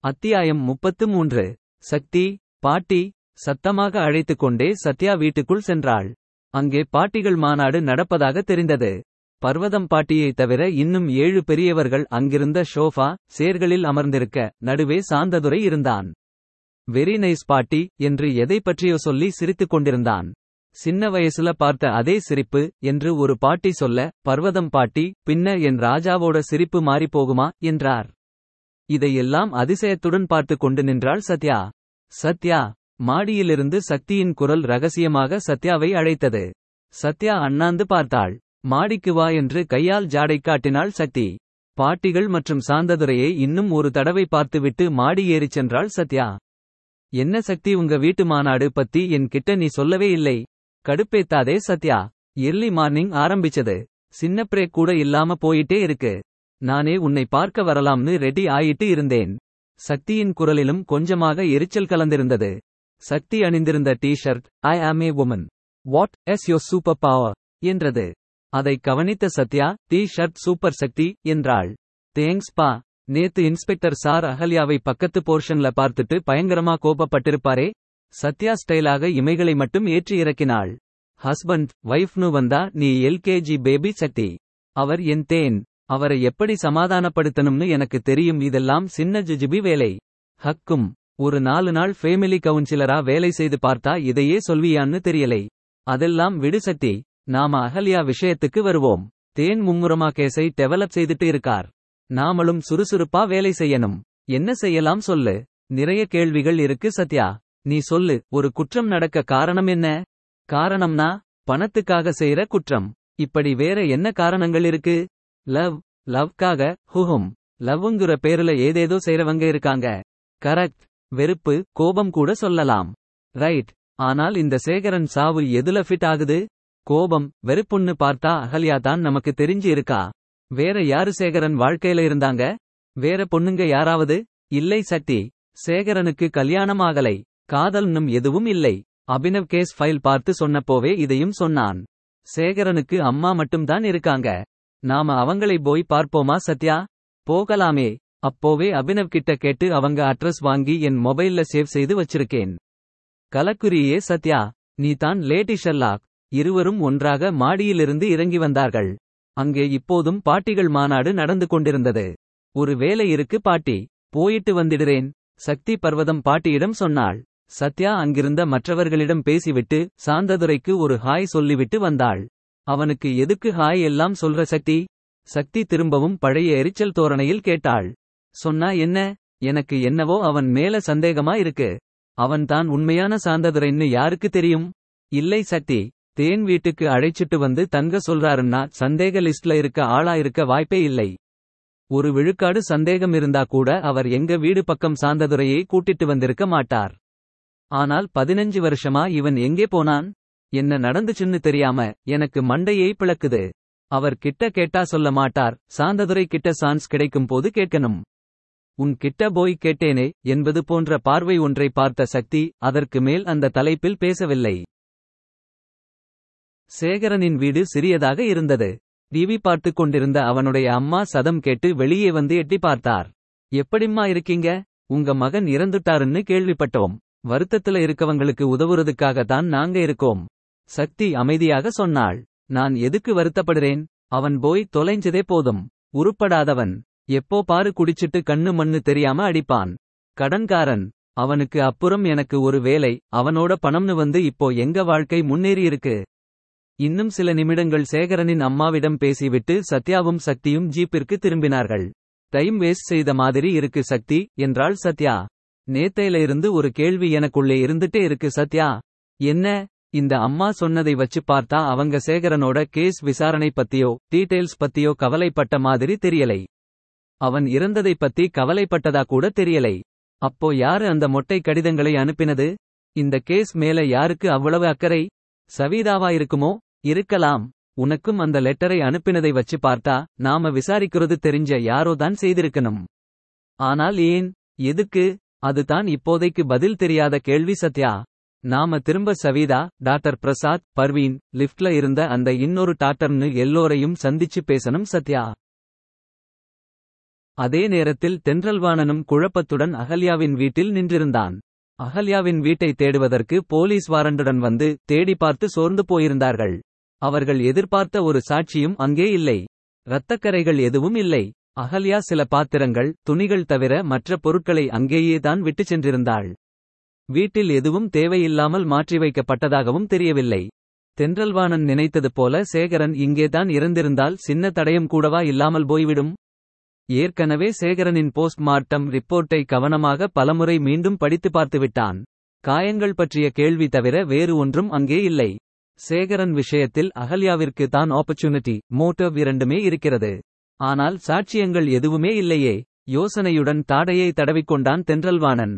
அத்தியாயம் முப்பத்து மூன்று. சக்தி பாட்டி சத்தமாக அழைத்துக் கொண்டே சத்யா வீட்டுக்குள் சென்றாள். அங்கே பாட்டிகள் மாநாடு நடப்பதாக தெரிந்தது. பர்வதம் பாட்டியைத் தவிர இன்னும் ஏழு பெரியவர்கள் அங்கிருந்த ஷோஃபா சேர்களில் அமர்ந்திருக்க நடுவே சாந்ததுரை இருந்தான். வெரி நைஸ் பாட்டி என்று எதை பற்றியோ சொல்லி சிரித்துக் கொண்டிருந்தான். சின்ன வயசுல பார்த்த அதே சிரிப்பு என்று ஒரு பாட்டி சொல்ல பர்வதம் பாட்டி பின்ன என் ராஜாவோட சிரிப்பு மாறிப்போகுமா என்றார். இதையெல்லாம் அதிசயத்துடன் பார்த்து கொண்டு நின்றாள் சத்யா. சத்யா மாடியிலிருந்து சக்தியின் குரல் ரகசியமாக சத்யாவை அழைத்தது. சத்யா அண்ணாந்து பார்த்தாள். மாடிக்கு வா என்று கையால் ஜாடை காட்டினாள் சக்தி. பாட்டிகள் மற்றும் சாந்ததுரையை இன்னும் ஒரு தடவை பார்த்துவிட்டு மாடி ஏறிச் சென்றாள் சத்யா. என்ன சக்தி உங்க வீட்டு மாநாடு பத்தி என் கிட்ட நீ சொல்லவே இல்லை. கடுப்பேத்தாதே சத்யா. எர்லி மார்னிங் ஆரம்பிச்சது. சின்ன பிரேக் கூட இல்லாம போயிட்டே இருக்கு. நானே உன்னை பார்க்க வரலாம்னு ரெடி ஆயிட்டு இருந்தேன். சக்தியின் குரலிலும் கொஞ்சமாக எரிச்சல் கலந்திருந்தது. சக்தி அணிந்திருந்த T shirt I am a woman what is your super power என்றது. அதை கவனித்த சத்யா டி ஷர்ட் சூப்பர் சக்தி என்றாள். தேங்க்ஸ் பா. நேத்து இன்ஸ்பெக்டர் சார் அகல்யாவை பக்கத்து போர்ஷன்ல பார்த்துட்டு பயங்கரமா கோபப்பட்டிருப்பாரே. சத்யா ஸ்டைலாக இமைகளை மட்டும் ஏற்றி இறக்கினாள். ஹஸ்பண்ட் வைஃப்னு வந்தா நீ எல்கேஜி பேபி சக்தி. அவர் என் தேன். அவரை எப்படி சமாதானப்படுத்தணும்னு எனக்கு தெரியும். இதெல்லாம் சின்ன ஜுஜுபி வேலை. ஹக்கும். ஒரு நாலு நாள் ஃபேமிலி கவுன்சிலரா வேலை செய்து பார்த்தா இதையே சொல்வியான்னு தெரியலை. அதெல்லாம் விடு சக்தி நாம அகல்யா விஷயத்துக்கு வருவோம். தேன் மும்முரமா கேஸை டெவலப் செய்துட்டு இருக்கார். நாமளும் சுறுசுறுப்பா வேலை செய்யணும். என்ன செய்யலாம் சொல்லு. நிறைய கேள்விகள் இருக்கு சத்யா. நீ சொல்லு ஒரு குற்றம் நடக்க காரணம் என்ன? காரணம்னா பணத்துக்காக செய்யற குற்றம். இப்படி வேற என்ன காரணங்கள் இருக்கு? லவ் லவ்க்காக ஹுஹும் லவ்வுங்கிற பேருல ஏதேதோ செய்றவங்க இருக்காங்க. கரெக்ட் வெறுப்பு கோபம் கூட சொல்லலாம். ரைட் ஆனால் இந்த சேகரன் சாவு எதுல ஃபிட் ஆகுது? கோபம் வெறுப்புன்னு பார்த்தா அகல்யா தான் நமக்கு தெரிஞ்சு இருக்கா? வேற யாரு சேகரன் வாழ்க்கையில இருந்தாங்க? வேற பொண்ணுங்க யாராவது? இல்லை சக்தி சேகரனுக்கு கல்யாணம் ஆகலை. காதல்னும் எதுவும் இல்லை. அபினவ் கேஸ் ஃபைல் பார்த்து சொன்னப்போவே இதையும் சொன்னான். சேகரனுக்கு அம்மா மட்டும்தான் இருக்காங்க. நாம அவங்களை போய் பார்ப்போமா சத்யா? போகலாமே. அப்போவே அபினவ் கிட்ட கேட்டு அவங்க அட்ரஸ் வாங்கி என் மொபைல்ல சேவ் செய்து வச்சிருக்கேன். கலக்குரியே சத்யா. நீ தான் லேடி ஷெல்லாக் இருவரும் ஒன்றாக மாடியிலிருந்து இறங்கி வந்தார்கள். அங்கே இப்போதும் பாட்டிகள் மாநாடு நடந்து கொண்டிருந்தது. ஒரு வேலை இருக்கு பாட்டி. போயிட்டு வந்திடுறேன். சக்தி பர்வதம் பாட்டியிடம் சொன்னாள். சத்யா அங்கிருந்த மற்றவர்களிடம் பேசிவிட்டு சாந்ததுரைக்கு ஒரு ஹாய் சொல்லிவிட்டு வந்தாள். அவனுக்கு எதுக்கு ஹாய் எல்லாம் சொல்ற சக்தி? சக்தி திரும்பவும் பழைய எரிச்சல் தோரணையில் கேட்டாள். சொன்னா என்ன? எனக்கு என்னவோ அவன் மேல சந்தேகமா இருக்கு. அவன்தான் உண்மையான சாந்ததுரைன்னு யாருக்கு தெரியும்? இல்லை சக்தி தேன் வீட்டுக்கு அழைச்சிட்டு வந்து தங்க சொல்றாருன்னா சந்தேக லிஸ்ட்ல இருக்க ஆளா இருக்க வாய்ப்பே இல்லை. ஒரு விழுக்காடு சந்தேகம் இருந்தா கூட அவர் எங்க வீடு பக்கம் சாந்ததுரையை கூட்டிட்டு வந்திருக்க மாட்டார். ஆனால் பதினஞ்சு வருஷமா இவன் எங்கே போனான்? என்ன நடந்துச்சுன்னு தெரியாம எனக்கு மண்டையை பிளக்குது. அவர் கிட்ட கேட்டா சொல்ல மாட்டார் சாந்ததுரை கிட்ட சான்ஸ் கிடைக்கும் போது கேட்கணும். உன் கிட்ட போய் கேட்டேனே என்பது போன்ற பார்வை ஒன்றை பார்த்த சக்தி அதற்கு மேல் அந்த தலைப்பில் பேசவில்லை. சேகரனின் வீடு சிறியதாக இருந்தது. டிவி பார்த்து கொண்டிருந்த அவனுடைய அம்மா சதம் கேட்டு வெளியே வந்து எட்டி பார்த்தார். எப்படிம்மா இருக்கீங்க? உங்க மகன் இறந்துட்டாருன்னு கேள்விப்பட்டோம். வருத்தத்துல இருக்கவங்களுக்கு உதவுறதுக்காக தான் நாங்க இருக்கோம். சக்தி அமைதியாக சொன்னாள். நான் எதுக்கு வருத்தப்படுறேன்? அவன் போய் தொலைஞ்சதே போதும். உருப்படாதவன். எப்போ பாரு குடிச்சிட்டு கண்ணு மண்ணு தெரியாம அடிப்பான். கடன்காரன். அவனுக்கு அப்புறம் எனக்கு ஒரு வேலை. அவனோட பணம்னு வந்து இப்போ எங்க வாழ்க்கை முன்னேறியிருக்கு இன்னும் சில நிமிடங்கள் சேகரனின் அம்மாவிடம் பேசிவிட்டு சத்யாவும் சக்தியும் ஜீப்பிற்கு திரும்பினார்கள். டைம் வேஸ்ட் செய்த மாதிரி இருக்கு சக்தி என்றாள் சத்யா. நேத்தையில இருந்து ஒரு கேள்வி எனக்குள்ளே இருந்துட்டே இருக்கு சத்யா. என்ன? இந்த அம்மா சொன்னதை வச்சு பார்த்தா அவங்க சேகரனோட கேஸ் விசாரணை பத்தியோ டீடைல்ஸ் பத்தியோ கவலைப்பட்ட மாதிரி தெரியலை. அவன் இறந்ததை பத்தி கவலைப்பட்டதா கூட தெரியலை. அப்போ யாரு அந்த மொட்டை கடிதங்களை அனுப்பினது? இந்த கேஸ் மேல யாருக்கு அவ்வளவு அக்கறை? சவீதாவா இருக்குமோ? இருக்கலாம். உனக்கும் அந்த லெட்டரை அனுப்பினதை வச்சு பார்த்தா நாம விசாரிக்கிறது தெரிஞ்ச யாரோ தான் செய்திருக்கணும். ஆனால் ஏன்? எதுக்கு? அதுதான் இப்போதைக்கு பதில் தெரியாத கேள்வி சத்யா. நாம திரும்ப சவிதா டாக்டர் பிரசாத் பர்வீன் லிஃப்ட்ல இருந்த அந்த இன்னொரு டாக்டர்னு எல்லோரையும் சந்திச்சு பேசணும் சத்யா அதே நேரத்தில் தென்றல்வாணனும் குழப்பத்துடன் அகல்யாவின் வீட்டில் நின்றிருந்தான். அகல்யாவின் வீட்டை தேடுவதற்கு போலீஸ் வாரண்டுடன் வந்து தேடி பார்த்து சோர்ந்து போயிருந்தார்கள். அவர்கள் எதிர்பார்த்த ஒரு சாட்சியும் அங்கே இல்லை. இரத்தக்கரைகள் எதுவும் இல்லை. அகல்யா சில பாத்திரங்கள் துணிகள் தவிர மற்ற பொருட்களை அங்கேயே தான் விட்டுச் சென்றிருந்தாள். வீட்டில் எதுவும் தேவையில்லாமல் மாற்றி வைக்கப்பட்டதாகவும் தெரியவில்லை. தென்றல்வாணன் நினைத்தது போல சேகரன் இங்கேதான் இறந்திருந்தால் சின்ன தடயம் கூடவா இல்லாமல் போய்விடும். ஏற்கனவே சேகரனின் போஸ்ட்மார்ட்டம் ரிப்போர்ட்டை கவனமாக பலமுறை மீண்டும் படித்து பார்த்துவிட்டான். காயங்கள் பற்றிய கேள்வி தவிர வேறு ஒன்றும் அங்கே இல்லை. சேகரன் விஷயத்தில் அகல்யாவிற்கு தான் ஆப்பர்ச்சுனிட்டி மோட்டிவ் இரண்டுமே இருக்கிறது. ஆனால் சாட்சியங்கள் எதுவுமே இல்லையே. யோசனையுடன் தாடையை தடவிக்கொண்டான் தென்றல்வாணன்.